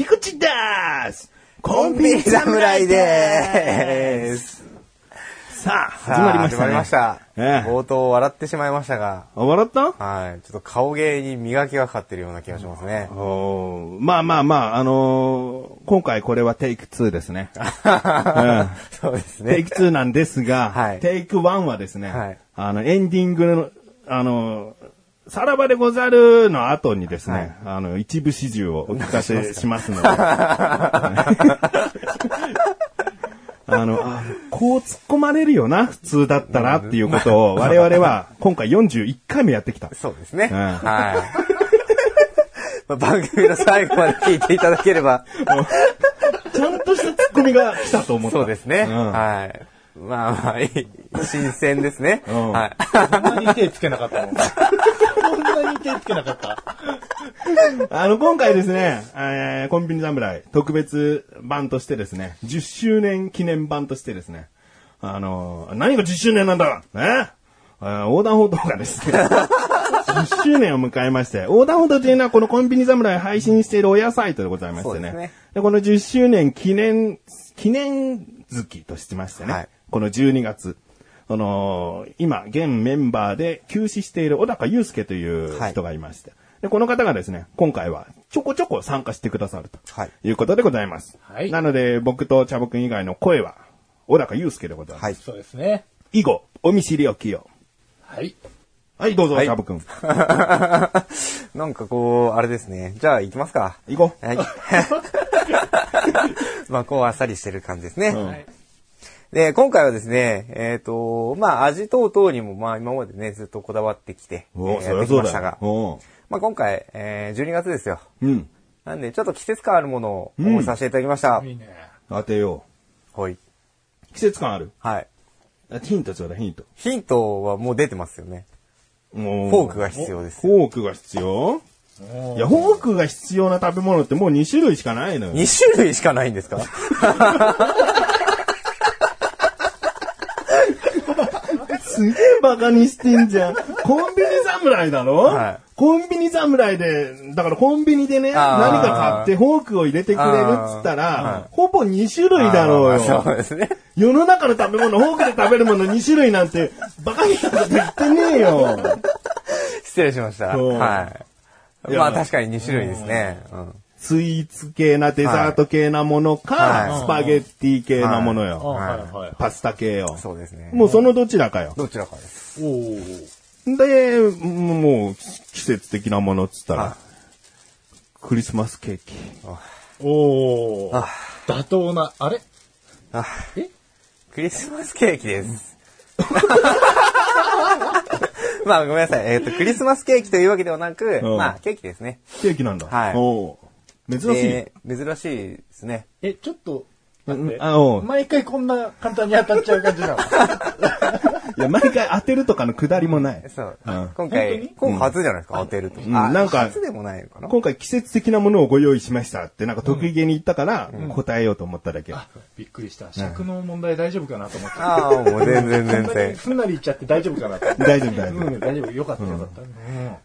菊池ですココンビニ侍でーす。さあ、始まりましたね。始まりました。ええ冒頭笑ってしまいましたが、あ、笑った？はい。ちょっと顔芸に磨きがかかってるような気がしますね。おーまあまあまあ、あのー今回これはテイク2ですね。そうですテイね。ク2なんですが、はいテイク1はですね、はいあの、エンディングの、あのーさらばでござるの後にですね、あの、一部始終をお聞かせしますので。あの、あこう突っ込まれるよな、普通だったらっていうことを、我々は今回41回目やってきた。そうですね。うんはい。まあ番組の最後まで聞いていただければ、ちゃんとしたツッコミが来たと思った。そうですね。うんはい。まあまあ、いい新鮮ですね。うんはい。こんなに手つけなかったのこん手つけなかった。あの、今回ですね、えーコンビニ侍特別版としてですね、10周年記念版としてですね、あのー何が10周年なんだね横断歩道がですね、10周年を迎えまして、横断歩道というのはこのコンビニ侍配信している親サイトでございましてね。そうですね。でこの10周年記念、記念月としましてね、はい。この12月、その、今、現メンバーで休止している小高祐介という人がいまして、で、この方がですね、今回はちょこちょこ参加してくださると、はいい、うことでございます。はいなので、僕と茶僕以外の声は、小高祐介でございます。はい。そうですね。以後、お見知りおきよ。はい。はい、どうぞ、はい茶僕くん。なんかこう、あれですね。じゃあ行きますか。行こう。はい。まあ、こうあっさりしてる感じですね。うんで、今回はですね、えっ、と、まあ、味等々にも、まあ、今までね、ずっとこだわってきて、えーやってきましたが。、おまあ、今回、えー、12月ですよ。ううん。なんで、ちょっと季節感あるものをさせていただきました。いいね。当てよはい。う。季節感ある？はい。あヒントちょうだい、ヒント。ヒントはもう出てますよね。もうフォークが必要です。フォークが必要？いや、フォークが必要な食べ物ってもう2種類しかないのよ。2種類しかないんですか？すげえバカにしてんじゃん。コンビニ侍だろ、はいコンビニ侍で、だからコンビニでね、何か買ってフォークを入れてくれるっつったら、ほぼ2種類だろうあーそうよ。ですね。世の中の食べ物、フォークで食べるもの2種類なんて、バカになこと言ってねえよ。失礼しました。はい。まあ確かに2種類ですね。うんスイーツ系なデザート系なものか、はいスパゲッティ系なものよ。パスタ系よ。そうですね。もうそのどちらかよ。どちらかです。おーで、もう季節的なものっつったら、はクリスマスケーキ。おーあ妥当な、あれ？あえ？クリスマスケーキです。まあごめんなさい。えっ、と、クリスマスケーキというわけではなく、うんまあケーキですね。ケーキなんだ。はいおう珍しい。で珍しいですね。え、ちょっと、待って。あおう毎回こんな簡単に当たっちゃう感じなの？いや、毎回当てるとかのくだりもない。そう。うん今本回、今回初じゃないですか、当てると。んあなんか初でもないのかな？今回季節的なものをご用意しましたって、なんか得意げに言ったから、答えようと思っただけ。あ、びっくりした。尺の問題大丈夫かなと思って。ああ、もう全然全然。すんなり言っちゃって大丈夫かなって。大丈夫、大丈夫。うん、大丈夫。よかったよかった。うん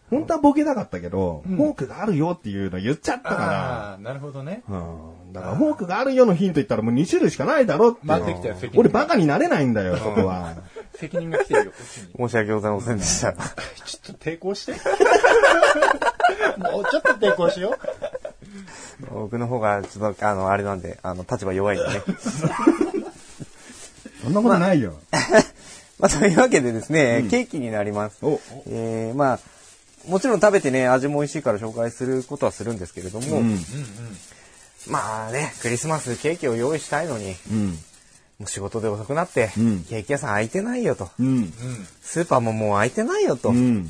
本当はボケたかったけど、フォークがあるよっていうの言っちゃったかああ、なるほどね。ら、うん。だからフォークがあるよのヒント言ったらもう2種類しかないだろって。待ってきたよ。俺バカになれないんだよ、そこは。責任が来てるよ、こっちに。申し訳ございませんでした。ちょっと抵抗して。もうちょっと抵抗しよう。僕の方が、ちょっと、あの、あれなんで、あの、立場弱いんでね。そんなことないよ。まあ、というわけでですね、ケーキになります。おえー、まあ、もちろん食べてね、味も美味しいから紹介することはするんですけれども、うん。まあね、クリスマスケーキを用意したいのに、うん。もう仕事で遅くなって、うんケーキ屋さん開いてないよと。うん。スーパーももう開いてないよと。うん。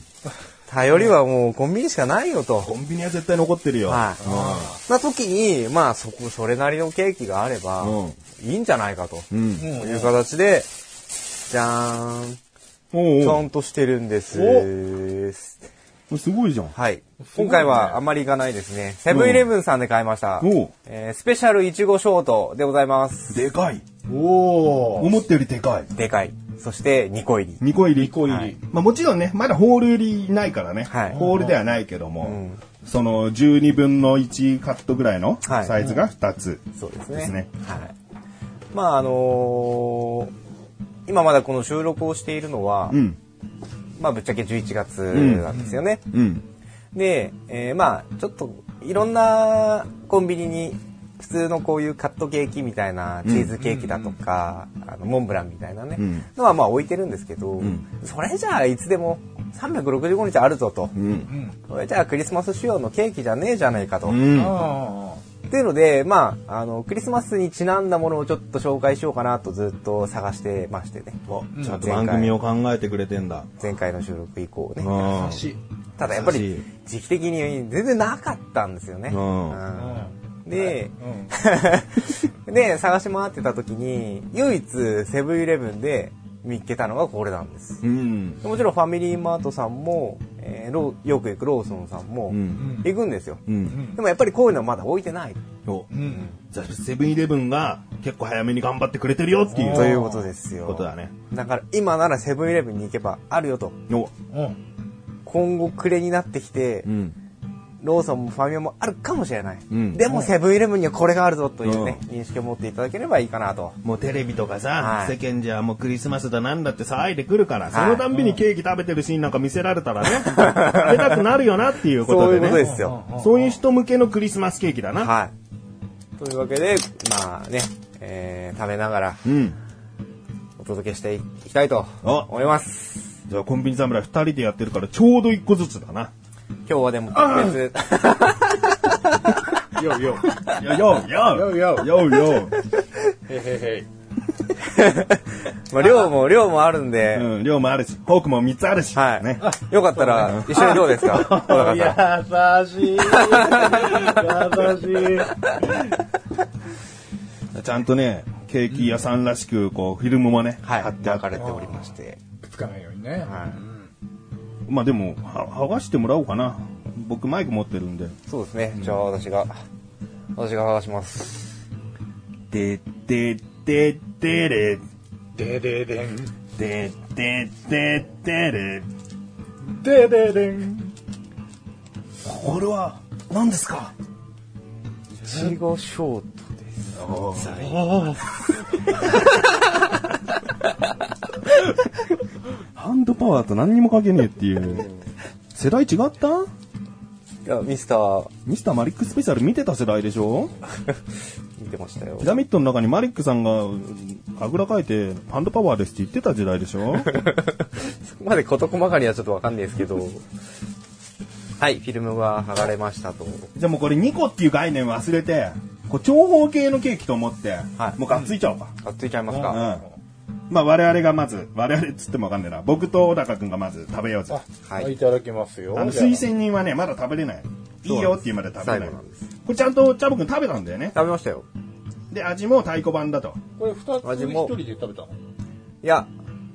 頼りはもうコンビニしかないよと。コンビニは絶対残ってるよ。はい。な時に、まあそこ、それなりのケーキがあれば、うんいいんじゃないかと。いう形で、じゃーん。おうおうちゃんとしてるんです。おすごいじゃん。はい。今回はあまりいかないですね。セブンイレブンさんで買いました。えースペシャルいちごショートでございます。でかい。おー。思ったよりでかい。でかい。そして2個入り。2個入り。2個入りはいまあもちろんね、まだホール入りないからね。はいホールではないけども、んその12分の1カットぐらいのはいサイズが2つ。そうですね。ですねはい。まああのー今まだこの収録をしているのは、うん。まあぶっちゃけ11月なんですよね。うん。で、えーまあちょっといろんなコンビニに普通のこういうカットケーキみたいなチーズケーキだとか、あのモンブランみたいなね、うん。のはまあ置いてるんですけど、ん。それじゃあいつでも365日あるぞと、うん。それじゃあクリスマス仕様のケーキじゃねえじゃねえかと。っていうので、まあ、あの、クリスマスにちなんだものをちょっと紹介しようかなとずっと探してましてね。ちゃんと番組を考えてくれてんだ。前回の収録以降ね。ただやっぱり時期的に全然なかったんですよね。で、うん。で、探し回ってた時に、唯一セブンイレブンで見っけたのがこれなんです。うん。もちろんファミリーマートさんも、えーローよく行くローソンさんもうん。行くんですよ。うん。でもやっぱりこういうのはまだ置いてない。おうん。じゃあセブンイレブンが結構早めに頑張ってくれてるよっていうということですよ。ことだね。だから今ならセブンイレブンに行けばあるよと。今後暮れになってきて、うん。ローソンもファミマもあるかもしれない。うんでもセブンイレブンにはこれがあるぞというね、認識を持っていただければいいかなと。もうテレビとかさ、はい世間じゃもうクリスマスだなんだって騒いでくるから、いそのたんびにケーキ食べてるシーンなんか見せられたらね、出たくなるよなっていうことでね。そういうことですよ。そういう人向けのクリスマスケーキだな。はい。というわけで、まあね、えー食べながらうん。お届けしていきたいとお思います。じゃあコンビニ侍二人でやってるからちょうど一個ずつだな。今日はでも特別、よよ。よよよよよよよ。へへへ。まあ量も、量もあるんで、うん、量もあるし、フォークも三つあるし。はい。ね。よかったら一緒にどうですか？小高さん優しい。優しい。ちゃんとね、ケーキ屋さんらしく、こう、フィルムもね、はい、貼ってあかれておりまして。くっつかないようにね。はい。まあでも、は剥がしてもらおうかな。僕マイク持ってるんで。そうですね。じゃあ私が、私が剥がします。で、で、で、でれ、でででん。で、で、で、でれ。でででん。これは、何ですか？いちごショートです。ハンドパワーと何にも関係ねえっていう。世代違った？いや、ミスター、ミスターマリックスペシャル見てた世代でしょ？見てましたよピ。ラミッドの中にマリックさんがあぐらかいてハンドパワーですって言ってた時代でしょ？そこまで事細かにはちょっとわかんないですけど、はい、フィルムが剥がれましたと。じゃあもうこれ2個っていう概念忘れて、こう長方形のケーキと思って、はいもうがっついちゃおうか。あっついちゃいますうんか。。まあ我々がまず、我々っつってもわかんないな。僕と小高くんがまず食べようぜ。はいいただきますよ。あの推薦人はね、まだ食べれない。いいよっていうまで食べれない。最後なんです。これちゃんとチャボくん食べたんだよね。食べましたよ。で、味も太鼓判だと。これ二つ味も一人で食べたの？いや、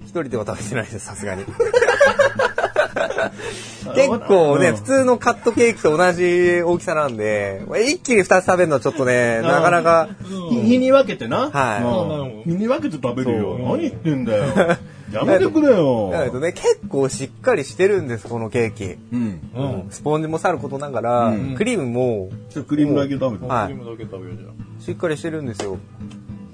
一人では食べてないです、さすがに。結構ね、うん普通のカットケーキと同じ大きさなんで、一気に二つ食べるのはちょっとね、なかなか、日日に分けてな。はいうん日に分けて食べるよ。何言ってんだ よ。やめてくれよ。だけどね、結構しっかりしてるんです、このケーキ。うん。うん。スポンジもさることながら、うんクリームもちょっとクリームだけ食べて。はいクリームだけ食べようじゃしっかりしてるんですよ。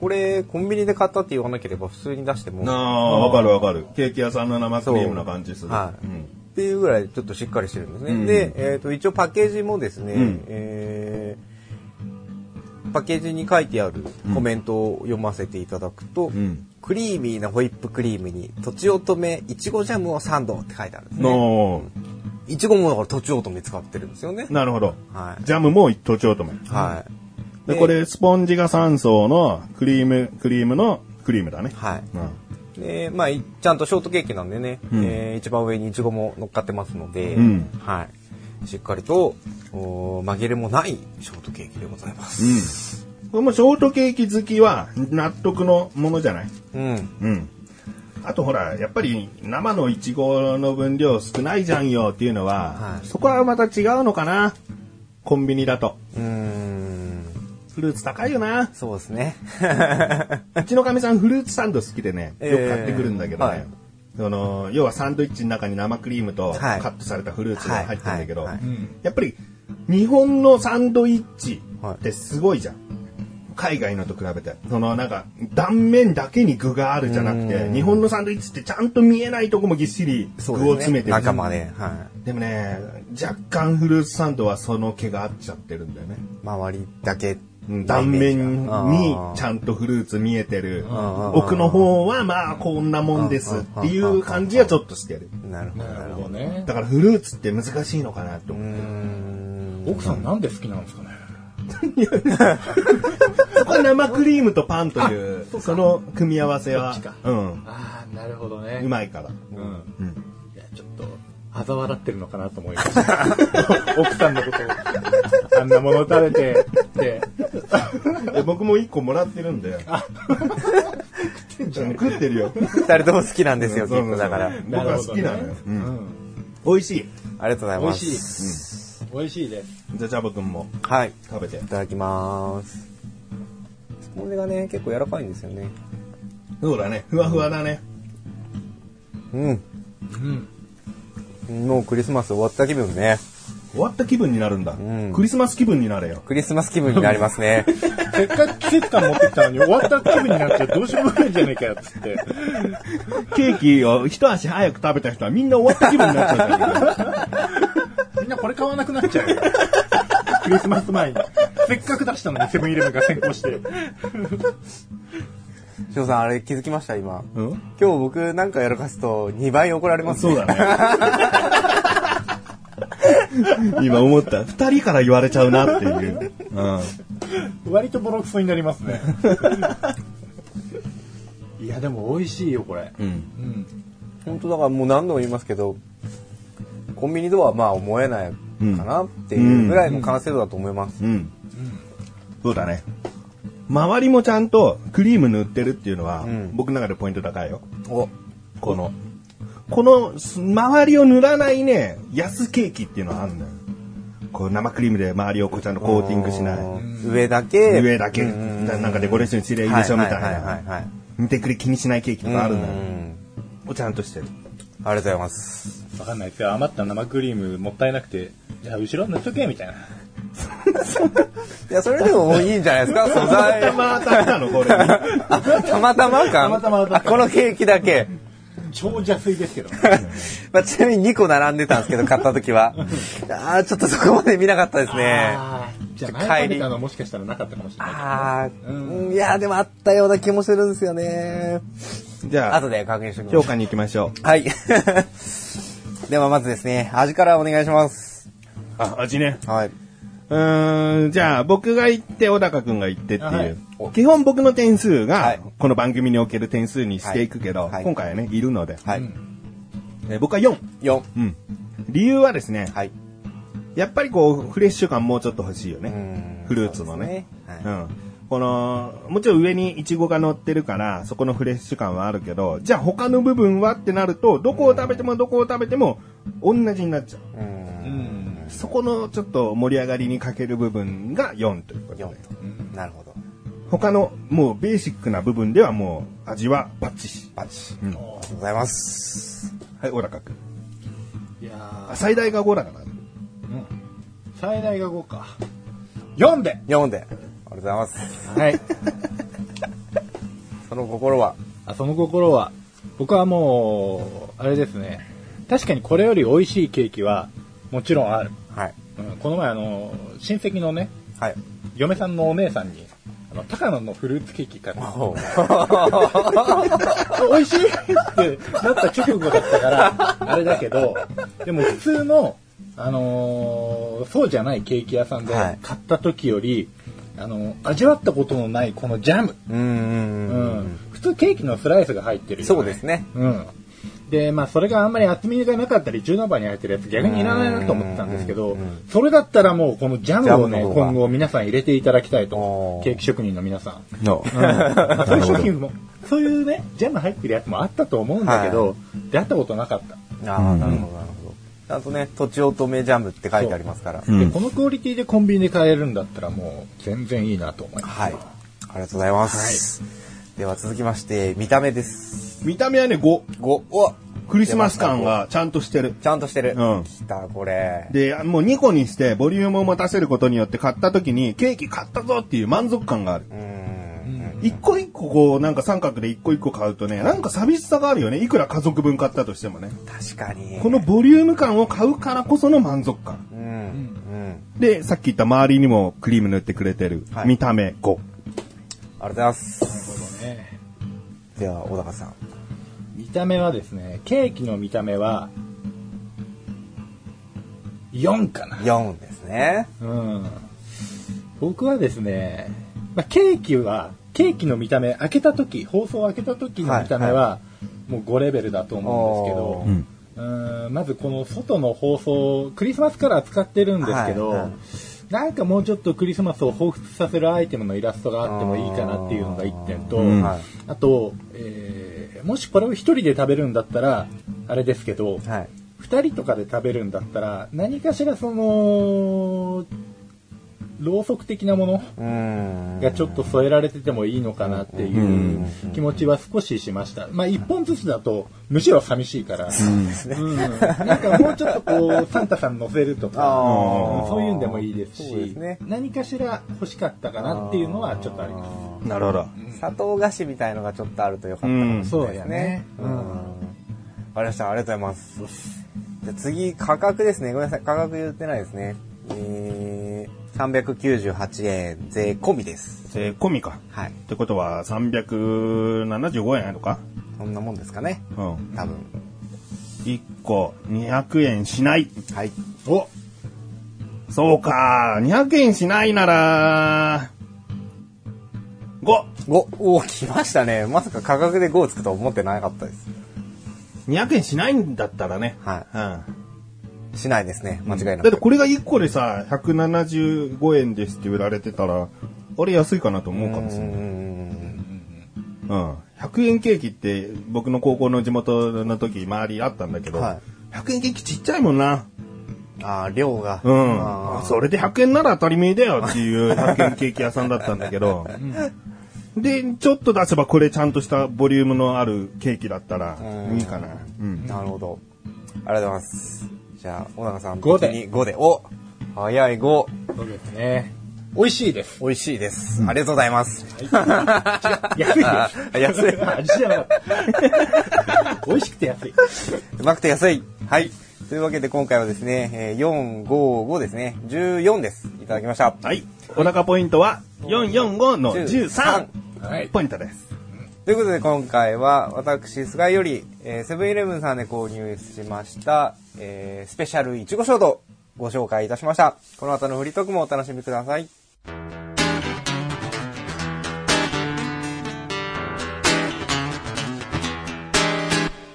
これ、コンビニで買ったって言わなければ普通に出しても、なっあ、わかるわかる。ケーキ屋さんの生クリームな感じする。はいうんていうぐらいちょっとしっかりしてるんですね。うんで、えっ、と、一応パッケージもですね、うんえーパッケージに書いてあるコメントを読ませていただくと、うん。クリーミーなホイップクリームに、とちおとめいちごジャムをサンドって書いてあるんですね。のいちごもだからとちおとめ使ってるんですよね。なるほど。はい。ジャムも一丁とめ。はい。で、これ、スポンジが3層のクリーム、クリームのクリームだね。はい。うん。で、まあ、いちゃんとショートケーキなんでね、うんえー一番上にイチゴも乗っかってますので、うんはい。しっかりと、お紛れもないショートケーキでございます。これもショートケーキ好きは納得のものじゃない？うん。うん。あとほら、やっぱり生のイチゴの分量少ないじゃんよっていうのは、はいそこはまた違うのかな？コンビニだと。うーん。フルーツ高いよな。そうですね。うちのかみさんフルーツサンド好きでね、よく買ってくるんだけどね。えーはいその要はサンドイッチの中に生クリームとカはいットされたフルーツが入ってるんだけど。やっぱり日本のサンドイッチってすごいじゃん。海外のと比べて。そのなんか断面だけに具があるじゃなくて、うん日本のサンドイッチってちゃんと見えないとこもぎっしり具を詰めてる。中まで。はでもね、若干フルーツサンドはその毛が合っちゃってるんだよね。い。周りだけ。うん断面にちんゃんとフルーツ見えてる。ん奥の方はまあこんなもんですっていう感じはちょっとしてる。なるほど。なるほどど。ね。だからフルーツって難しいのかなと思って。ん。奥さんなんで好きなんですかね？そ こは生クリームとパンという、その組み合わせはうん、ああ、なるほどね。うまいから。うん。うん。いや、ちょっと、嘲笑ってるのかなと思いました。奥さんのことを、あんなもの食べて、って、え僕も一個もらってるんで。食ってるよ。二人とも好きなんですよ、だから。僕は好きなのよ。美味しい。ありがとうございます。美味しい。美味しいです。じゃあ、ジャボくんもはい。食べてい。ただきます。スポンジがね、結構柔らかいんですよね。そうだね。ふわふわだね。うん。うん。もうクリスマス終わった気分ね。終わった気分になるんだ。んクリスマス気分になれよ。クリスマス気分になりますね。せっかく季節感持ってきたのに終わった気分になっちゃうどうしようもないんじゃねえかよ、つって。ケーキを一足早く食べた人はみんな終わった気分になっちゃうんだけど。みんなこれ買わなくなっちゃうよ。クリスマス前に。せっかく出したのにセブンイレブンが先行して。翔さん、あれ気づきました？今。うん？今日僕なんかやらかすと2倍怒られますね。そうだね。今思った。二人から言われちゃうなっていう。うん。割とボロクソになりますね。いや、でも美味しいよ、これ。うん。うん。本当だからもう何度も言いますけど、コンビニとはまあ思えないかなっていうぐらいの完成度だと思います。うん。そうだね。周りもちゃんとクリーム塗ってるっていうのは、ん僕の中でポイント高いよ。お、この、このす周りを塗らないね、安ケーキっていうのはあるんだよ。こう生クリームで周りをこうちゃんとコーティングしない。上だけ？上だけ、ななんかデコレーションしてりゃいいでしょみたいはいはいはいな。はい。見てくれ気にしないケーキとかあるんだよ。うんをちゃんとしてる。ありがとうございます。わかんないですよ。余った生クリームもったいなくて、じゃあ後ろ塗っとけ、みたいな。いや、それでももういいんじゃないですか素材。たまたまのこれ。あたまたまかたまたまこのケーキだけ。超邪推ですけど。まあ、ちなみに2個並んでたんですけど、買った時は。ああ、ちょっとそこまで見なかったですね。じゃあ帰りのもしかしたらなかったかもしれない。ああ、うんうんいや、でもあったような気もするんですよね。じゃあ後、で確認しておきます。評価に行きましょう。はい。ではまずですね、味からお願いします。あ、味ね。はい。うーん、じゃあ僕が言って小高くんが言ってっていう。はい基本僕の点数はがいこの番組における点数にしていくけど、はいはい今回はね、いるので。はい。えー僕は4。4。うん。理由はですね、はい。やっぱりこう、フレッシュ感もうちょっと欲しいよね。うんフルーツのね。はいん。この、もちろん上にイチゴが乗ってるから、そこのフレッシュ感はあるけど、じゃあ他の部分はってなると、どこを食べてもどこを食べても同じになっちゃう。うん。うん。そこのちょっと盛り上がりに欠ける部分が4ということ4で。と。なるほど。他のもうベーシックな部分ではもう味はバッチシ。バッチ。うんありがとうございます。はい、小高くん。いやあ最大が5だから。ーうん。最大が5か。4で4で。ありがとうございます。はい。その心は？あその心は、僕はもう、あれですね。確かにこれより美味しいケーキは、もちろんある。はい。うん、この前あの、親戚のね、はい。嫁さんのお姉さんに、あの、高野のフルーツケーキ買って、美味しいってなった直後だったから、あれだけど、でも普通の、あのーそうじゃないケーキ屋さんではい買った時より、あの味わったことのないこのジャム。うん。普通ケーキのスライスが入ってるよ、そうです。ね。うん。で、まあ、それがあんまり厚みがなかったり、中途半端に入ってるやつ逆にいらないなと思ってたんですけどうんうんうん、それだったらもうこのジャムをね、今後皆さん入れていただきたいと。ケーキ職人の皆さん。そういう商品も、そういうね、ジャム入ってるやつもあったと思うんだけど、出会ったことなかった。ああ、なるほど、なるほど。ちゃんとね、とちおとめジャムって書いてありますから。うんで、このクオリティでコンビニで買えるんだったらもう全然いいなと思います。はい。ありがとうございます。では続きまして、見た目です。見た目はね、5。5、おクリスマス感がちゃんとしてる。ちゃんとしてる。うんきた、これ。で、もう2個にしてボリュームを持たせることによって買った時にケーキ買ったぞっていう満足感がある。うーん。一個一個こうなんか三角で一個一個買うとね、なんか寂しさがあるよね。いくら家族分買ったとしてもね。確かに。このボリューム感を買うからこその満足感。うん。うん。で、さっき言った周りにもクリーム塗ってくれてる。はい見た目5。ありがとうございます。ねでは、小高さん。見た目はですね、ケーキの見た目は、4かな。4ですね。うん。僕はですね、まあ、ケーキは、ケーキの見た目、開けた時、放送を開けた時の見た目は、もう5レベルだと思うんですけど、うんまずこの外の放送、クリスマスカラー使ってるんですけど、はいはいなんかもうちょっとクリスマスを彷彿させるアイテムのイラストがあってもいいかなっていうのが1点と、うんはい。あと、えーもしこれを1人で食べるんだったら、あれですけど、はい。2人とかで食べるんだったら、何かしらその、ろうそく的なもの。がちょっと添えられててもいいのかなっていう気持ちは少ししました。まあ一本ずつだとむしろ寂しいから、うんなんかもうちょっとこうサンタさん乗せるとか、そういうんでもいいですし何かしら欲しかったかなっていうのはちょっとあります。なるほど。砂糖菓子みたいのがちょっとあるとよかったかもしれないですね。うんそうやねうん。わかりました。ありがとうございます。じゃあ次、価格ですね。ごめんなさい。価格言ってないですね。えー、398円税込みです。税込みか。はい。ってことは375円やるか？そんなもんですかね。うん。多分。1個200円しない。はい。おそうか。200円しないなら、5。5、おー、来ましたね。まさか価格で5をつくと思ってなかったです。200円しないんだったらね。はうん。い。しないですね。間違いなく。だってこれが1個でさ、175円ですって売られてたら、あれ安いかなと思うかもしれない。うーん。うん。100円ケーキって僕の高校の地元の時周りあったんだけど、はい100円ケーキちっちゃいもんな。ああ、量が。うん。それで100円なら当たり前だよっていう 100円ケーキ屋さんだったんだけど、で、ちょっと出せばこれちゃんとしたボリュームのあるケーキだったらうんいいかな。うん。なるほど。ありがとうございます。じゃあ、小高さん、5で別に5で。お早い5。そうですね。美味しいです。美味しいです。ありがとうございます。安いです。安い。味じゃなかった。美味しくて安い。うまくて安い。はい。というわけで今回はですね、えー4、5、5ですね。14です。いただきました。はい。お腹ポイントは445の13 13はい。ポイントです。ということで今回は私、菅井より、えーセブンイレブンさんで購入しました、えースペシャルいちごショートご紹介いたしました。この後のフリートークもお楽しみください。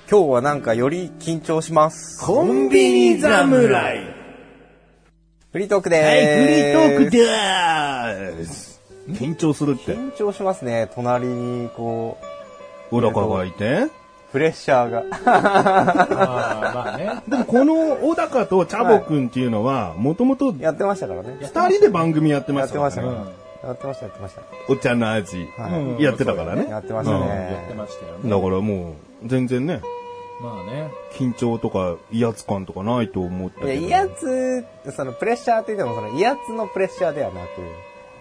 今日はなんかより緊張します。コンビニ侍フリートークではい、ーす。フリートークでーす。緊張するって。緊張しますね。隣にこう、小高がいて。プレッシャーが。あまあね。でもこの小高とチャボくんっていうのは、もともとやってましたからね。二人で番組やってまやっしたからねてましたから。やってました、やってました。お茶の味。はいやってたからね。やってましたね。やってましたよね。だからもう、全然ね、まあね。緊張とか威圧感とかないと思ったいや、けど。威圧、そのプレッシャーって言っても、その威圧のプレッシャーではな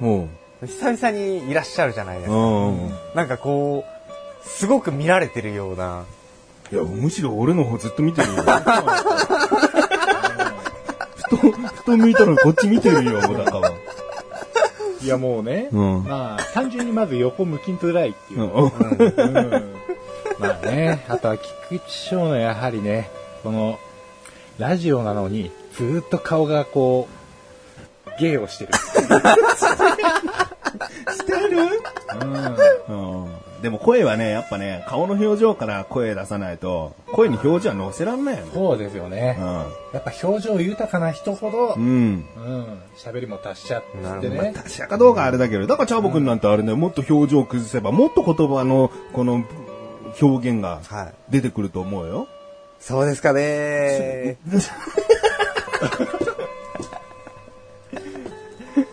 うん。く、久々にいらっしゃるじゃないですか。うん。なんかこう、すごく見られてるような。いや、むしろ俺の方ずっと見てるよ。ふと、ふと向いたらこっち見てるよ、小高は。いやもうね。うんまあ、単純にまず横向きづらいっていうう。ん。うんまあね、あとは菊池翔のやはりね、この、ラジオなのに、ずーっと顔がこう、芸をしてる。してる？うん。うん。でも声はね、やっぱね、顔の表情から声出さないと、声に表情は乗せらんないよね。そうですよね。やっぱ表情豊かな人ほど、うん。うん。うん、喋りも達しちゃってね。確かどうかあれだけど、だからチャボくんなんてあれね、もっと表情崩せば、もっと言葉の、この、表現がはい。出てくると思うよ。そうですかね。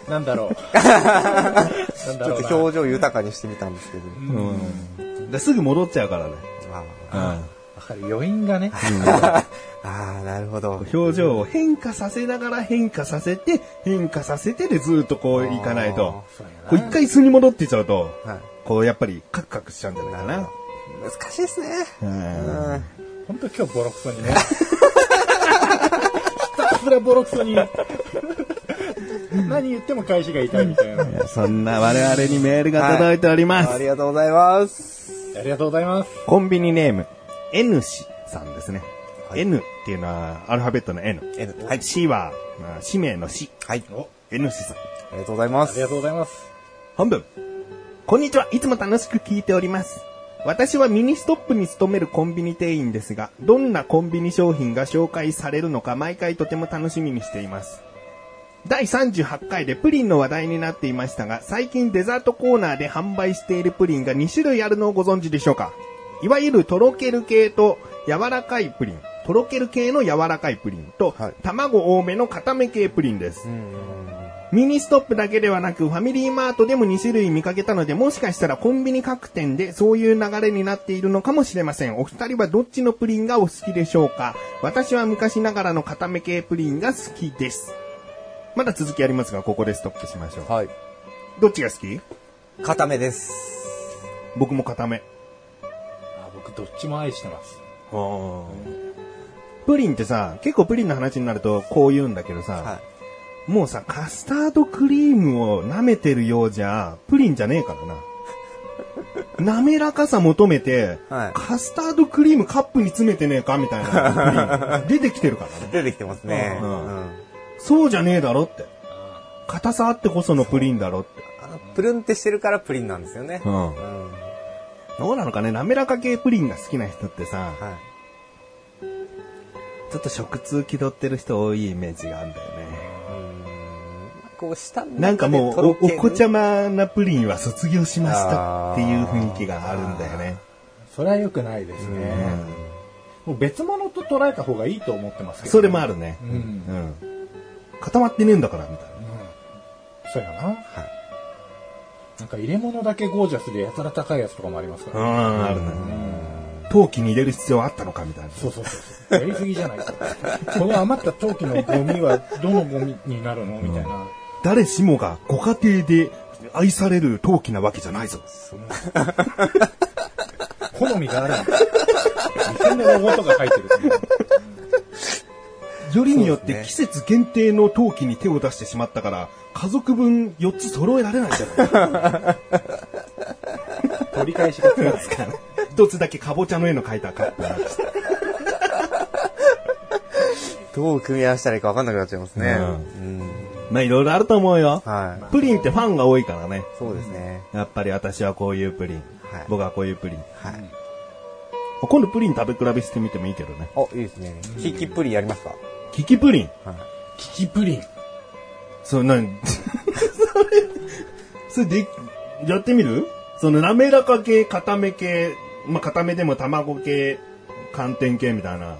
なんだろう。なんだちょろうな。っと表情豊かにしてみたんですけど。うん。ですぐ戻っちゃうからね。あうん。わかる。余韻がね。ああー、なるほど。表情を変化させながら変化させて、変化させてでずっとこういかないと。そうやなこう一回素に戻ってちゃうと、はい。こうやっぱりカクカクしちゃうんじゃないかな。難しいですね。本当今日ボロクソにね。ひたすらボロクソに。何言っても返しが痛いみたいな。いやそんな我々にメールが届いております。ありがとうございます。ありがとうございます。コンビニネーム、N 氏さんですね。はい N っていうのはアルファベットの N。N はい。C は、まあ、氏名の C。はい。お、N 氏さん。ありがとうございます。ありがとうございます。本文。こんにちは。いつも楽しく聞いております。私はミニストップに勤めるコンビニ店員ですが、どんなコンビニ商品が紹介されるのか毎回とても楽しみにしています。第38回でプリンの話題になっていましたが、最近デザートコーナーで販売しているプリンが2種類あるのをご存知でしょうか？いわゆるとろける系と柔らかいプリン。とろける系の柔らかいプリンと、はい卵多めの固め系プリンですう。ん。ミニストップだけではなく、ファミリーマートでも2種類見かけたので、もしかしたらコンビニ各店でそういう流れになっているのかもしれません。お二人はどっちのプリンがお好きでしょうか？私は昔ながらの固め系プリンが好きです。まだ続きありますが、ここでストップしましょう。はい。どっちが好き？固めです。僕も固め。あ僕どっちも愛してます。プリンってさ、結構プリンの話になるとこう言うんだけどさ、はもうさ、カスタードクリームを舐めてるようじゃ、プリンじゃねえからな。滑らかさ求めて、はいカスタードクリームカップに詰めてねえかみたいな 出てきてるからね。出てきてますね。ううんん。そうじゃねえだろって。硬さあってこそのプリンだろって。あの、プルンってしてるからプリンなんですよね。うんうん。どうなのかね？滑らか系プリンが好きな人ってさ、はちょっと食通気取ってる人多いイメージがあるんだよね。い。こう、下のなんかもう、お、お子ちゃまなプリンは卒業しましたっていう雰囲気があるんだよね。それは良くないですね。もう別物と捉えた方がいいと思ってますけど、それもあるね。うん。うん。固まってねえんだから、みたいな。そうやな。なんか入れ物だけゴージャスでやたら高いやつとかもありますから、ね。うん、あるね。陶器に入れる必要あったのかみたいな。そうそうそうそう。やりすぎじゃないか。この余った陶器のゴミはどのゴミになるの？みたいな。誰しもがご家庭で愛される陶器なわけじゃないぞ。好みがあるんだ。店のロゴとか書いてるよりによって季節限定の陶器に手を出してしまったから、家族分4つ揃えられないじゃない 取り返しがつかない。一つだけかぼちゃの絵の描いたカップがどう組み合わせたらいいか分かんなくなっちゃいますね。ううん。まあいろいろあると思うよ。はい。プリンってファンが多いからね。そうですね。やっぱり私はこういうプリン。はい僕はこういうプリン。はい。今度プリン食べ比べしてみてもいいけどね。あ、いいですね。キキプリンやりますか？キキプリン。はい。キキプリン。そう、なに、それ、それで、やってみる？その滑らか系、固め系、まあ、固めでも卵系、寒天系みたいな。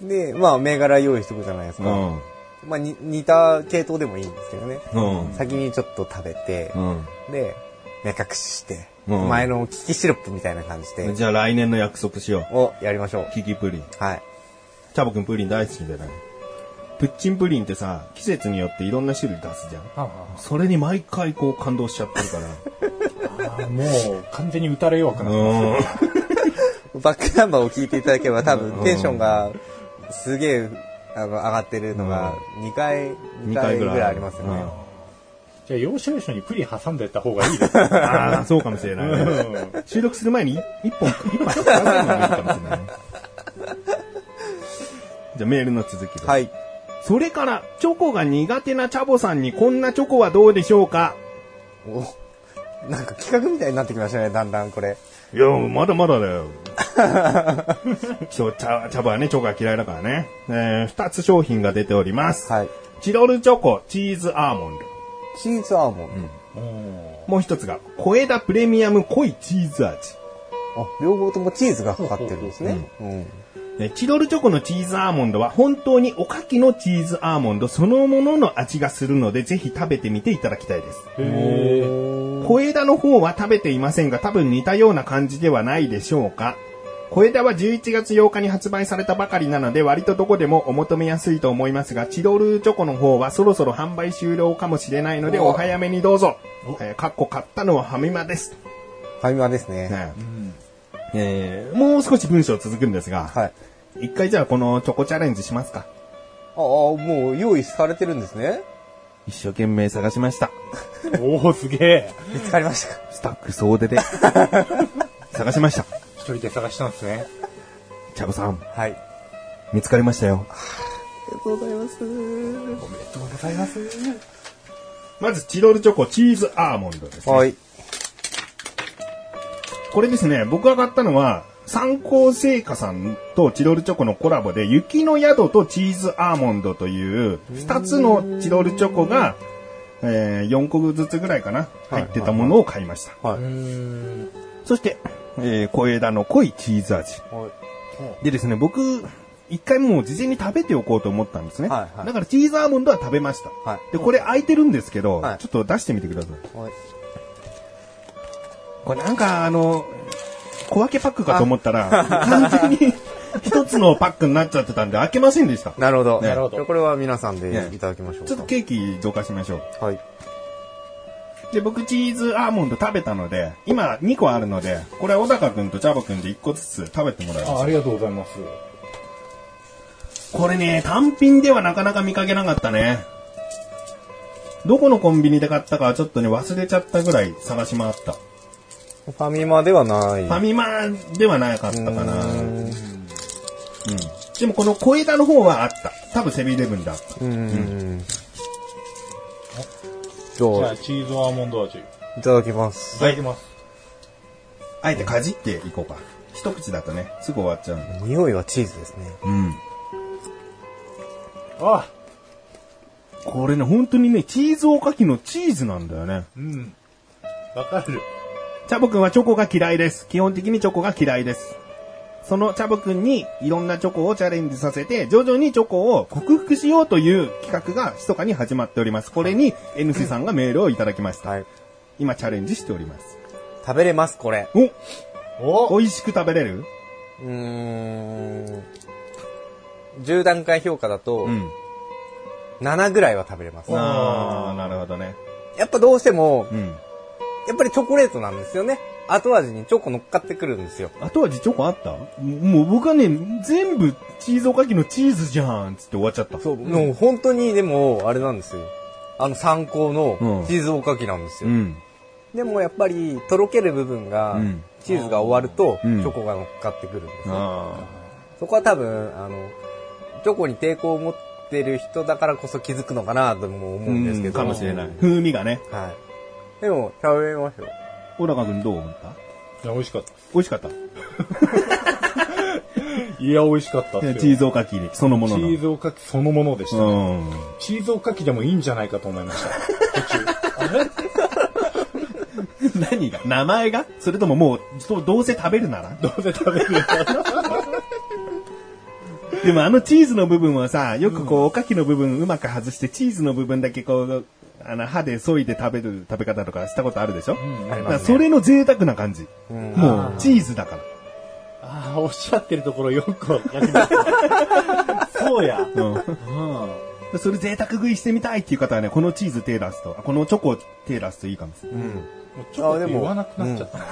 で、まあ、銘柄用意しておくじゃないですか。うん。まあ、に似た系統でもいいんですけどね。うん先にちょっと食べて、うん。で、目隠しして、うん前のキキシロップみたいな感じで、じゃあ来年の約束しよをやりましょうう。。キキプリン。はい。チャボくんプリン大好きだよね。プッチンプリンってさ、季節によっていろんな種類出すじゃん。はそれに毎回こう感動しちゃってるから。あはあもう完全に打たれ弱くなってうん。バックナンバーを聞いていただければ多分テンションがすげえあの上がってるのが2回、2回ぐらいありますよね。じゃあ要所要所にプリン挟んでった方がいいですね。ああ、そうかもしれないね。収録する前に一本、一本挟んでるのがいいかもしれないね。じゃあメールの続きです。はい。それから、チョコが苦手なチャボさんにこんなチョコはどうでしょうか？おなんか企画みたいになってきましたね、だんだんこれ。いや、まだまだだよ。そう茶、茶葉はね、チョコが嫌いだからね。えー、二つ商品が出ております。はい。チロルチョコ、チーズアーモンド。チーズアーモンド。もう一つが、小枝プレミアム濃いチーズ味。あ、両方ともチーズがかかってるんですね。うん。ねチロルチョコのチーズアーモンドは本当におかきのチーズアーモンドそのものの味がするのでぜひ食べてみていただきたいです。へ小枝の方は食べていませんが多分似たような感じではないでしょうか。小枝は11月8日に発売されたばかりなので割とどこでもお求めやすいと思いますが、チロルチョコの方はそろそろ販売終了かもしれないのでお早めにどうぞ。えーかっこ買ったのはファミマです。ファミマですね。ねえーもう少し文章続くんですが、はい。一回じゃあこのチョコチャレンジしますか。ああ、もう用意されてるんですね。一生懸命探しました。おお、すげえ。見つかりましたか？スタッフ総出で 探しました。一人で探したんですね。チャボさん、はい。見つかりましたよ。ありがとうございます。おめでとうございます。まず、チロルチョコチーズアーモンドです、ね。はい。これですね、僕が買ったのは、参考製菓さんとチロルチョコのコラボで、雪の宿とチーズアーモンドという、二つのチロルチョコが、えー、4個ずつぐらいかな、入ってたものを買いました。はい。そして、えー、小枝の濃いチーズ味。はい。でですね、僕、一回もう事前に食べておこうと思ったんですね。はいはいだからチーズアーモンドは食べました。はいで、これ開いてるんですけど、はいちょっと出してみてください。はい。これなんかあの、小分けパックかと思ったら、完全に一つのパックになっちゃってたんで開けませんでした。なるほど。ねなるほどこれは皆さんでいただきましょうか。ちょっとケーキどかしましょう。はい。で、僕チーズアーモンド食べたので、今2個あるので、これ小高くんとチャボくんで1個ずつ食べてもらいます。あありがとうございます。これね、単品ではなかなか見かけなかったね。どこのコンビニで買ったかはちょっとね、忘れちゃったぐらい探し回った。ファミマではない。ファミマではなかったかな。ううん。ーんでもこの小枝の方はあった。多分セブンイレブンだった。うーん。じじゃゃあ、あ、チーズアーモンド味。いいただきます。ただきます。あえてかじっていこうか。一口だとね、すぐ終わっちゃうんで。匂いはチーズですね。うん。あこれね、本当にね、チーズおかきのチーズなんだよね。うん。わかる。チャボくんはチョコが嫌いです。基本的にチョコが嫌いです。そのチャボくんにいろんなチョコをチャレンジさせて、徐々にチョコを克服しようという企画が密かに始まっております。これに N 氏さんがメールをいただきました。はい。今チャレンジしております。食べれます、これ。おお美味しく食べれる？うーん。10段階評価だと、うん。7ぐらいは食べれます。ああ、なるほどね。やっぱどうしても、うん。やっぱりチョコレートなんですよね。後味にチョコ乗っかってくるんですよ。後味チョコあった？もう僕はね、全部チーズおかきのチーズじゃんつって終わっちゃった。そう、もう本当にでも、あれなんですよ。あの参考のうんチーズおかきなんですよ。うん。でもやっぱり、とろける部分が、うんチーズが終わると、うんチョコが乗っかってくるんですそこは多分、あの、チョコに抵抗を持ってる人だからこそ気づくのかなとも思あ。うんですけど。かもしれない。風味がね。はい。でも、食べましょう。小高くんどう思った？いや、美味しかった。美味しかった？いや、美味しかったっすよ。チーズおかきそのものの。チーズおかきそのものでしたね。うん。チーズおかきでもいいんじゃないかと思いました。途中。あれ？何が？名前が？それとももう、どどうせ食べるなら？どうせ食べる でもあのチーズの部分はさ、よくこう、おかきの部分うまく外して、チーズの部分だけこう、あの、歯で削いで食べる食べ方とかしたことあるでしょ、だからありますね。それの贅沢な感じ。うんもう、チーズだから。ああ、おっしゃってるところよくわかります。そうや。うん。うん。それ贅沢食いしてみたいっていう方はね、このチーズ手出すと、あこのチョコ手出すといいかもしれない。うん。もうちょっと言わなくなっちゃったな。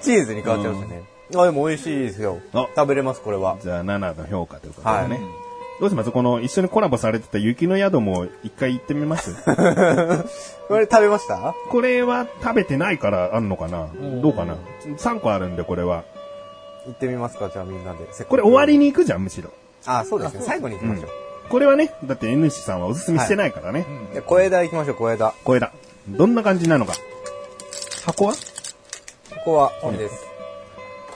チーズに変わっちゃいましたね。あ、でも美味しいですよあ。食べれます、これは。じゃあ7の評価ということでね。はいどうします？この一緒にコラボされてた雪の宿も一回行ってみます？これ食べました？これは食べてないからあんのかな？どうかな ?3 個あるんでこれは。行ってみますかじゃあみんなで。これ終わりに行くじゃんむしろ。あ、そうですね。最後に行きましょう。これはね、だって N 氏さんはおすすめしてないからね。で小枝行きましょう、小枝。小枝。どんな感じなのか？箱は？ここは本です。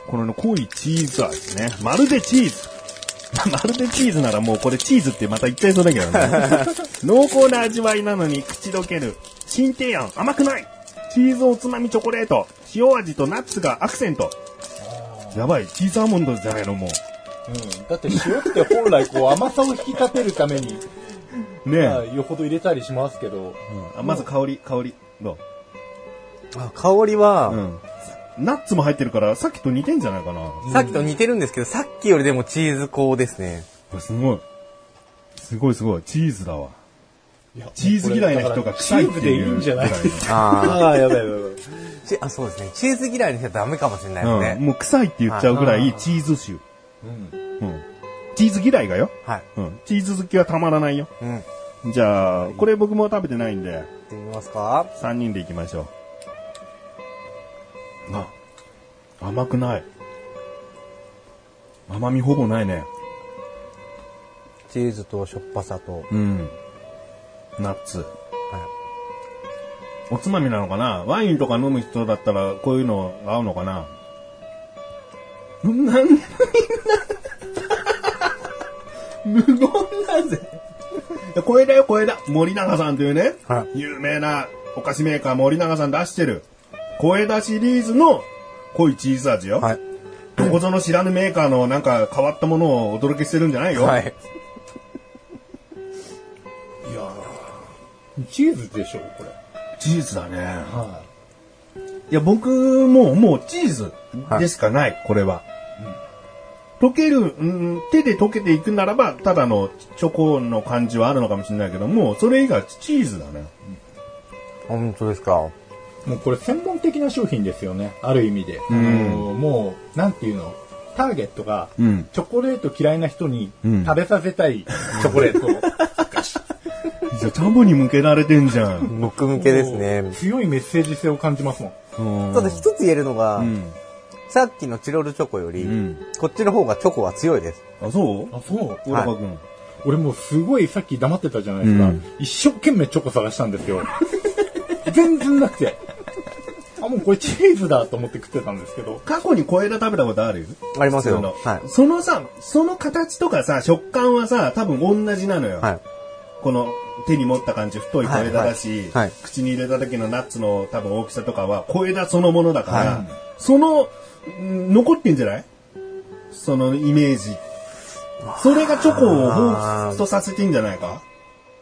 このね濃いチーズ味ね。まるでチーズ。まるでチーズならもうこれチーズってまた言っちゃいそうだけどね。濃厚な味わいなのに口どける。新提案甘くない。チーズおつまみチョコレート。塩味とナッツがアクセント。やばい、チーズアーモンドじゃないのもうん。だって塩って本来こう甘さを引き立てるために、う。ねえ。まあよほど入れたりしますけど、うんあまず香り、香り。どあ香りは、ううん。ナッツも入ってるから、さっきと似てんじゃないかな。さっきと似てるんですけど、さっきよりでもチーズ香ですね。すごい。すごいすごい。チーズだわ。いやチーズ嫌いな人が臭いっていうチーズでいいんじゃないですか？あ ああ、やばいやばいやばい。あ、そうですね。チーズ嫌いの人はダメかもしれないですうん。ね。もう臭いって言っちゃうぐらはいいチーズ臭。うん。うん。チーズ嫌いがよ。はい。うん。チーズ好きはたまらないよ。うん。行っじゃあ、これ僕も食べてないんで、てみますか3人で行きましょう。あ、甘くない。甘みほぼないね。チーズとしょっぱさと。うん。ナッツ。はおつまみなのかな？ワインとか飲む人だったらこういうの合うのかな？なん、無言だぜ。これだよ、これだ。森永さんというね、は有名なお菓子メーカー森永さん出してる、小枝シリーズの濃いチーズ味よ。はい。どこぞの知らぬメーカーのなんか変わったものをお届けしてるんじゃないよ。はい。いやーチーズでしょ、これ。チーズだね。はいや、僕ももうチーズでしかない、これは。溶ける、うん、手で溶けていくならば、ただのチョコの感じはあるのかもしれないけども、それ以外チーズだね。本当ですか。もうこれ専門的な商品ですよね、ある意味で。うんあのもう、なんていうの、ターゲットが、うんチョコレート嫌いな人にうん食べさせたいチョコレート。じゃあ、チャボに向けられてんじゃん。僕向けですね。強いメッセージ性を感じますもん。ただ一つ言えるのが、うん。さっきのチロルチョコより、うんこっちの方がチョコは強いです。あ、そう？あ、そう？小高君。俺もうすごいさっき黙ってたじゃないですか。うん一生懸命チョコ探したんですよ。全然なくて。あ、もうこれチーズだと思って食ってたんですけど。過去に小枝食べたことある？ありますよ。はい。そのさ、その形とかさ、食感はさ、多分同じなのよ。はい。この手に持った感じ、太い小枝だし、はいはいはい口に入れた時のナッツの多分大きさとかは小枝そのものだから、はいその、ん残ってんじゃない？そのイメージ。それがチョコを彷彿とさせてんじゃないか？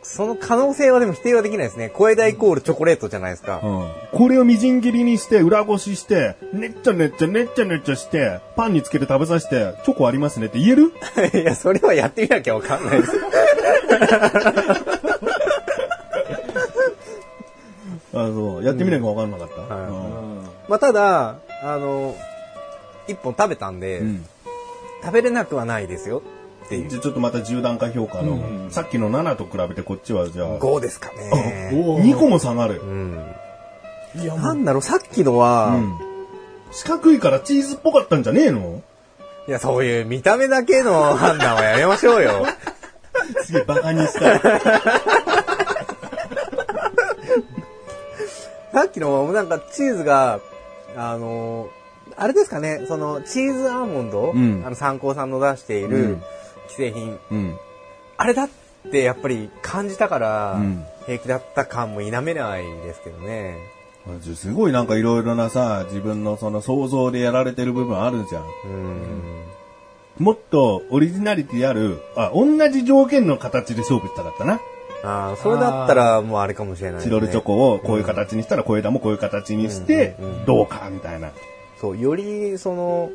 その可能性はでも否定はできないですね。小枝イコールチョコレートじゃないですか。これをみじん切りにして、裏ごしして、ねっちゃねっちゃねっちゃねっちゃして、パンにつけて食べさせて、チョコありますねって言える？いや、それはやってみなきゃわかんないです。あそう。やってみなきゃわかんなかった。はいうんまあ、ただ、あの、一本食べたんで、うん食べれなくはないですよっていう。じゃあちょっとまた10段階評価の、うんさっきの7と比べてこっちはじゃあ、5ですかね。おー2個も下がるう。ん。いや、なんだろう、さっきのは、うん四角いからチーズっぽかったんじゃねえの？いや、そういう見た目だけの判断はやめましょうよ。すげえバカにした。さっきのなんかチーズが、あの、あれですかね、そのチーズアーモンド、うんあの参考さんの出していうるん既製品、うん。あれだってやっぱり感じたから、うん平気だった感も否めないですけどね。すごいなんかいろいろなさ、自分のその想像でやられてる部分あるじゃん。うん。もっとオリジナリティある、あ、同じ条件の形で勝負したかったな。ああ、それだったらもうあれかもしれないね、チロルチョコをこういう形にしたら小枝もこういう形にしてうんうんうん、どうかみたいな。そう、よりその、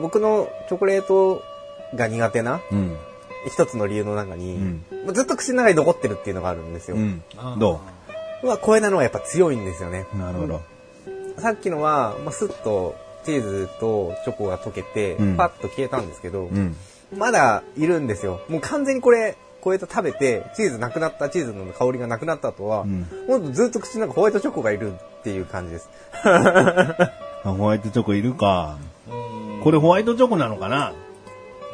僕のチョコレートが苦手なうん。一つの理由の中に、うんまあずっと口の中に残ってるっていうのがあるんですよ。うん。どまあ、小枝の方がやっぱ強いんですよね。うなるほど。さっきのは、まあ、スッとチーズとチョコが溶けて、うんパッと消えたんですけど、うん。まだいるんですよ。もう完全にこれ、小枝食べて、チーズなくなった、チーズの香りがなくなった後は、うんほんとずっと口の中ホワイトチョコがいるっていう感じです。あホワイトチョコいるか。これホワイトチョコなのかな？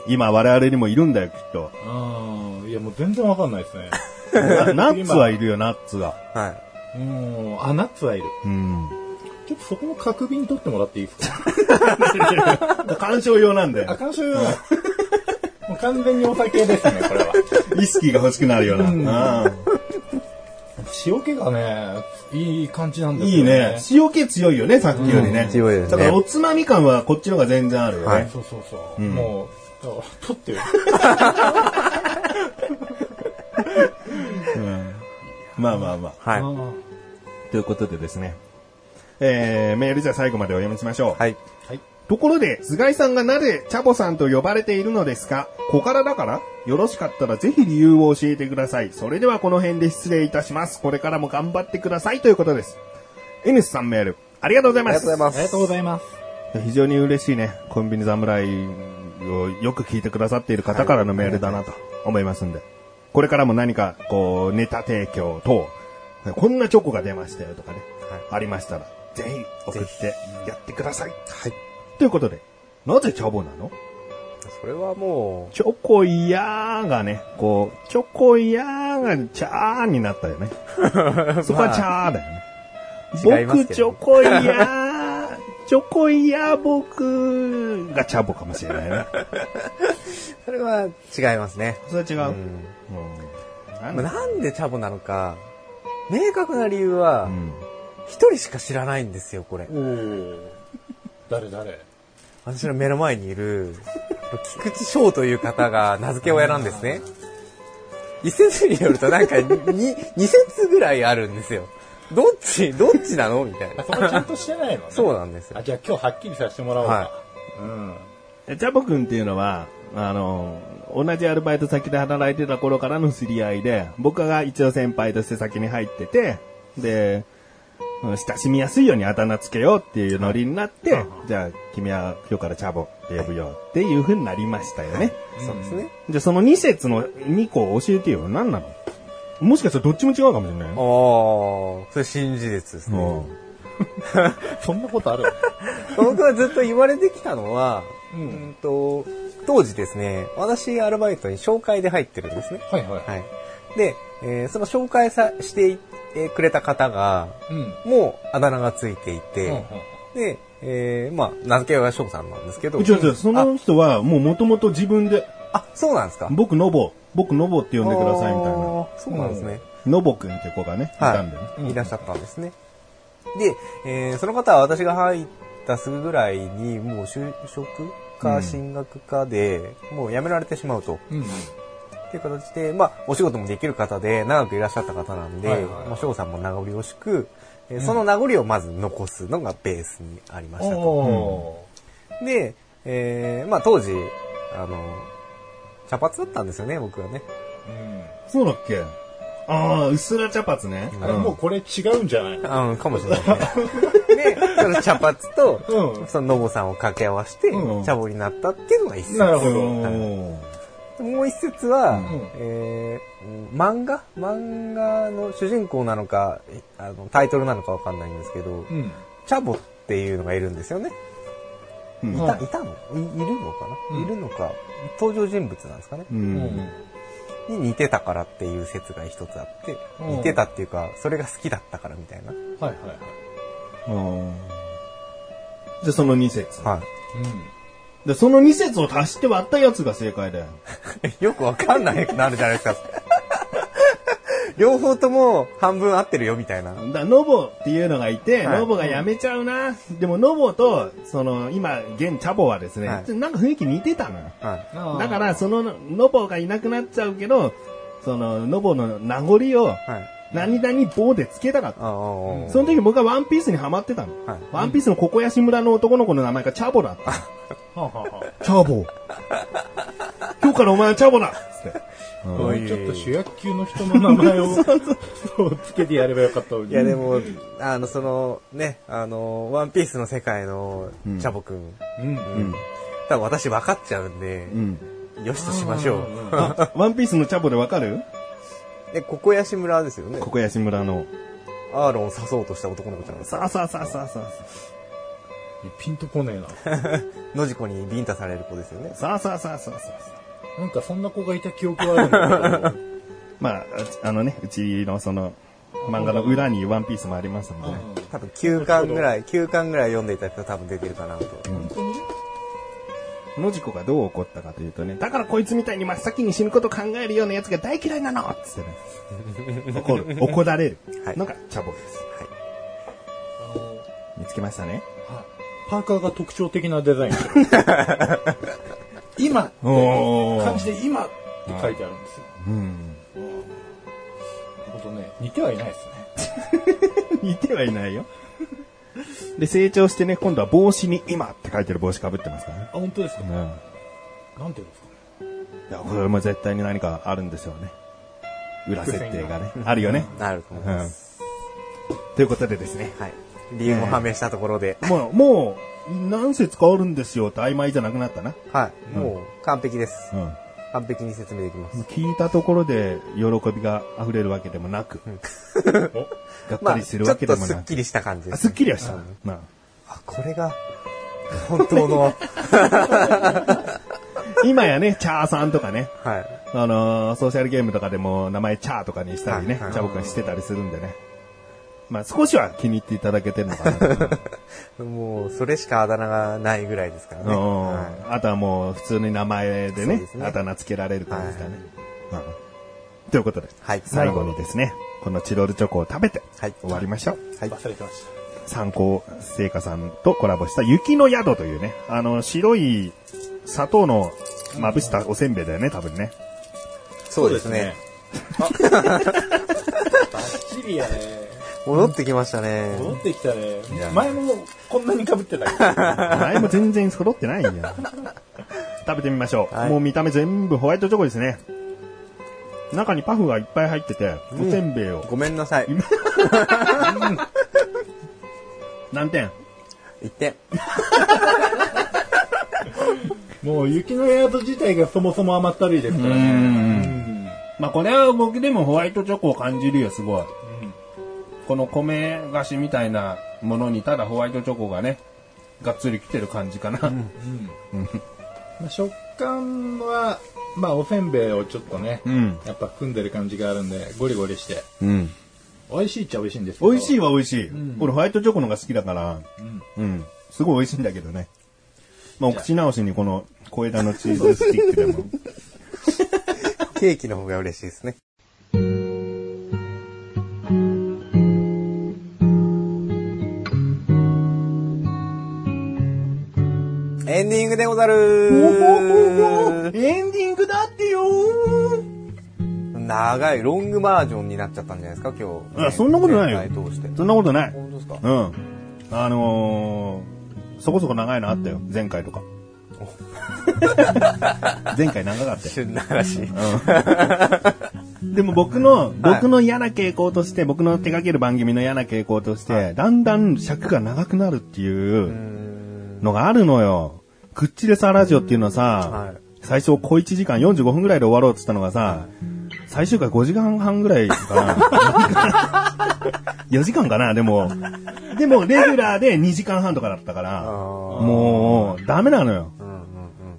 今我々にもいるんだよ、きっと。あーいや、もう全然わかんないですね。なナッツはいるよ、ナッツが。はい。うん。あ、ナッツはいる。うん。ちょっとそこの角瓶取ってもらっていいですか？鑑賞用なんだあ、よ。干渉用だ。もう完全にお酒ですね、これは。ウイスキーが欲しくなるような。うん塩気がね、いい感じなんですよね。いいね。塩気強いよね、さっきよりね。うん強いですねだからおつまみ感はこっちの方が全然あるよね。はいそうそうそう。うんもう、だから取ってよ。うんまあまあまあ。はい。あということでですね。えー、メールじゃあ最後までお読みしましょう。はい。はい。ところで、菅井さんがなぜチャボさんと呼ばれているのですか？小柄だから？よろしかったらぜひ理由を教えてください。それではこの辺で失礼いたします。これからも頑張ってくださいということです。N さんメール、ありがとうございます。ありがとうございます。ありがとうございます。非常に嬉しいね。コンビニ侍をよく聞いてくださっている方からのメールだなと思いますんで。これからも何か、こう、ネタ提供等、こんなチョコが出ましたよとかね、ありましたら、ぜひ送ってやってください。はい。ということで、なぜチャボなの？それはもチョコイヤーがね、こう、チョコイヤーがチャーになったよね。そこはチャーだよね。僕チョコイヤー、チョコイヤー僕がチャボかもしれないね。う、それは違いますね。それは違う。うんうんなんだまあなんでチャボなのか、明確な理由はう、ん一人しか知らないんですよ、これ。誰誰？私の目の前にいる、菊池翔という方が名付け親なんですね。一説によるとなんかに二説ぐらいあるんですよ。どっち、どっちなの？みたいなあ、。そこちゃんとしてないのね。そうなんですよあ、。じゃあ今日はっきりさせてもらおうか。はうん。えチャボくんっていうのは、あの、同じアルバイト先で働いてた頃からの知り合いで、僕が一応先輩として先に入ってて、で、うん親しみやすいようにあだ名つけようっていうノリになって、じゃあ君は今日からチャボって呼ぶよっていう風になりましたよね。そうですね。じゃあその2節の2個教えてよ。何なの？もしかしたらどっちも違うかもしれないああよ。、それ真実ですね。うん そんなことある？僕はずっと言われてきたのは、ううんんと、当時ですね、私アルバイトに紹介で入ってるんですね。はいはい。はい。で、えーその紹介さしてくれた方が、うん。もうあだ名がついていて、うんうんで、えーまあ、名付け親は翔さんなんですけど。違う違う、その人はもう元々自分で、あ、そうなんですか僕ノボ、僕ノボって呼んでくださいみたいな。そうなんですね。ノボくんって子がね、いたんだよね。いらっしゃったんですね。で、えーその方は私が入ったすぐぐらいに、もう就職か進学かで、もう辞められてしまうと。うん。っていう形で、まあ、お仕事もできる方で、長くいらっしゃった方なんで、まあ、翔さんも名残惜しく、えーその名残をまず残すのがベースにありましたと。おで、えーまあ、当時、あの、茶髪だったんですよね、僕はね。ーうん。そうだっけ？ああ、うっすら茶髪ね。あれもうこれ違うんじゃない？うん、かもしれないね。で、その茶髪と、うんそのノボさんを掛け合わせてう、ん茶ボになったっていうのが一説。なるほどうんもう一説は、んえー漫画？漫画の主人公なのか、えあのタイトルなのかわかんないんですけど、うん。チャボっていうのがいるんですよね。うんいた、いたの？いいるのかな、うんいるのか。登場人物なんですかね。うん。に似てたからっていう説が一つあって、うん似てたっていうか、それが好きだったからみたいな。はいはいはい。うんじゃあその2節。はで、その2節を足して割ったやつが正解だよ。い。よくわかんないくなるじゃないですか。両方とも半分合ってるよみたいな。だからノボっていうのがいて、はいノボが辞めちゃうな。でもノボと、その、今、現チャボはですね、はいなんか雰囲気似てたのよ。はい。だから、その、ノボがいなくなっちゃうけど、その、ノボの名残を、はい。何々棒でつけたかった。その時僕はワンピースにハマってたの。はいワンピースのココヤシ村の男の子の名前がチャボだった。はあはあはあチャボ。今日からお前はチャボだっつって。こうちょっと主役級の人の名前を そうつけてやればよかったのに。いやでも、あの、その、ね、あの、ワンピースの世界のチャボくん、うん。うん。多分私分かっちゃうんでう、ん。よしとしましょう。あ、ワンピースのチャボでわかる？で、ここやし村ですよね。ココヤシ村の。アーロンを刺そうとした男の子ちゃんです。さあさあさあさあさピンとこねえな。野次子にビンタされる子ですよねあ。。さあさあさあさあさあ。なんかそんな子がいた記憶はあるんだけど。まあ、ああのね、うちのその、漫画の裏にワンピースもありますのでね。多分9巻ぐらい、9巻ぐらい読んでいた人多分出てるかなと。のじこがどう怒ったかというとね、だからこいつみたいに真っ先に死ぬこと考えるようなやつが大嫌いなのっつってね。怒る。怒られるはいのがチャボです。見つけましたね。パーカーが特徴的なデザイン 今って漢字で今って書いてあるんですよ。うん。なるほどね。似てはいないですね。似てはいないよ。で、成長してね、今度は帽子に今って書いてる帽子かぶってますからね。あ、本当ですか、うん。なんていうんですかね？いや、これも絶対に何かあるんですよね。裏設定がね。あるよね。なると思いうます。ん。ということでですね。はい。理由も判明したところで、もう、もう、何節変わるんですよって曖昧じゃなくなったな。はい。もう完璧です。うん。完璧に説明できます。聞いたところで喜びが溢れるわけでもなく、がっ まあ、かりするわけでもなく。スッキリした感じであす。すっきりはした。なあ、これが、本当の、今やね、チャーさんとかね、はい。あのーソーシャルゲームとかでも名前チャーとかにしたりね、はいはいチャボくんしてたりするんでね。まあ少しは気に入っていただけてるのかな。もう、それしかあだ名がないぐらいですからね。うんはあとはもう普通に名前でねですねあだ名つけられる感じだね。うんということで、はい最後にですね、このチロルチョコを食べてはい終わりましょう。はい。忘れてまし参考製菓さんとコラボした雪の宿というね、あの、白い砂糖のまぶしたおせんべいだよね、多分ね。そうですね。た。バッチリやね。戻ってきましたね。戻ってきたねや。前もこんなに被ってたけど。前も全然揃ってないんや。食べてみましょう。はいもう見た目全部ホワイトチョコですね。中にパフがいっぱい入ってて、おせんべいを。ごめんなさい。何点？1点。もう雪の宿自体がそもそも甘ったるいですからね。まあこれは僕でもホワイトチョコを感じるよ、すごい。この米菓子みたいなものにただホワイトチョコがね、がっつりきてる感じかな。まあ食感は、まあおせんべいをちょっとね、うん。やっぱ組んでる感じがあるんで、ゴリゴリして。うん。美味しいっちゃ美味しいんですけど。美味しいは美味しい。ん俺ホワイトチョコのが好きだから、うん。すごい美味しいんだけどね。まあお口直しにこの小枝のチーズスティックでも。ケーキの方が嬉しいですね。エンディングでござるエンディングだってよ長いロングバージョンになっちゃったんじゃないですか、今日。あそんなことないよ。そんなことない。本当ですか？うん。あのー、そこそこ長いのあったよ。前回とか。前回長かったよ。旬な話。でも僕の、僕の嫌な傾向として、僕の手掛ける番組の嫌な傾向として、だんだん尺が長くなるっていうのがあるのよ。クッチレサラジオっていうのはさ、はい最初小1時間45分ぐらいで終わろうって言ったのがさ、最終回5時間半ぐらいかな。4時間かな、でも。でも、レギュラーで2時間半とかだったから、もう、ダメなのよ。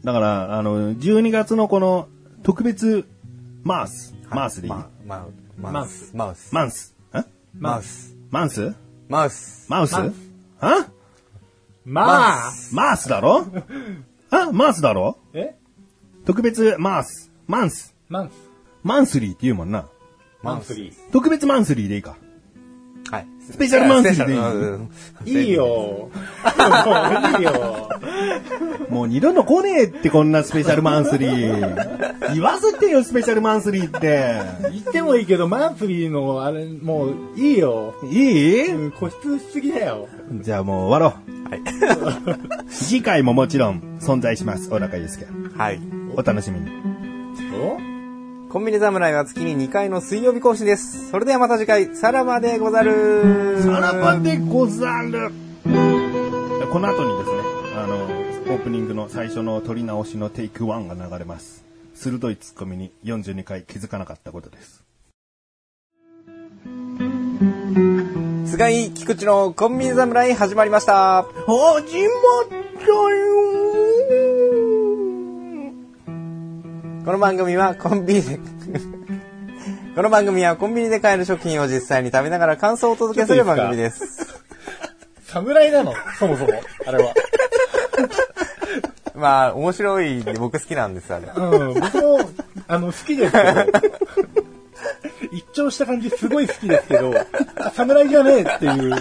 だから、あの、12月のこの特別マース、マースでいい、ま、ま、マウス。マウス。マンス。んマウス。マンス？マウス。マウス？マウあまあマースだろ？あマースだろ？え？特別マース。マンス。マンス。マンスリーって言うもんな。マンスリ特別マンスリーでいいか。はい。スペシャルマンスリーでいい。いいよ。もういいよ。もう二度と来ねえってこんなスペシャルマンスリー。言わせてよ、スペシャルマンスリーって。言ってもいいけど、マンスリーのあれ、もういいよ。いい？うん固執しすぎだよ。じゃあもう終わろう。次回ももちろん存在します。小高祐介。はい。お楽しみに。お？コンビニ侍は月に2回の水曜日更新です。それではまた次回、さらばでござる。さらばでござる。この後にですね、あの、オープニングの最初の撮り直しのテイク1が流れます。鋭いツッコミに42回気づかなかったことです。菅井菊池のコンビニ侍始まりました。始まったよこの番組はコンビニ、この番組はコンビニで買える食品を実際に食べながら感想をお届けする番組です。侍なの？そもそも。あれは。まあ、面白い僕好きなんです、あれ。うん、僕も、あの、好きですけど、一聴した感じすごい好きですけど、あ侍じゃねえっていう。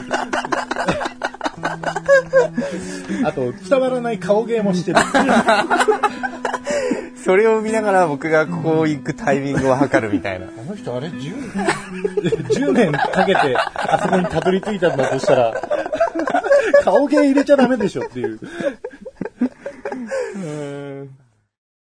あと、伝わらない顔芸もしてる。それを見ながら僕がここ行くタイミングを測るみたいな。あの人あれ10年 ?10 年かけてあそこにたどり着いたんだとしたら、顔芸入れちゃダメでしょっていう。うん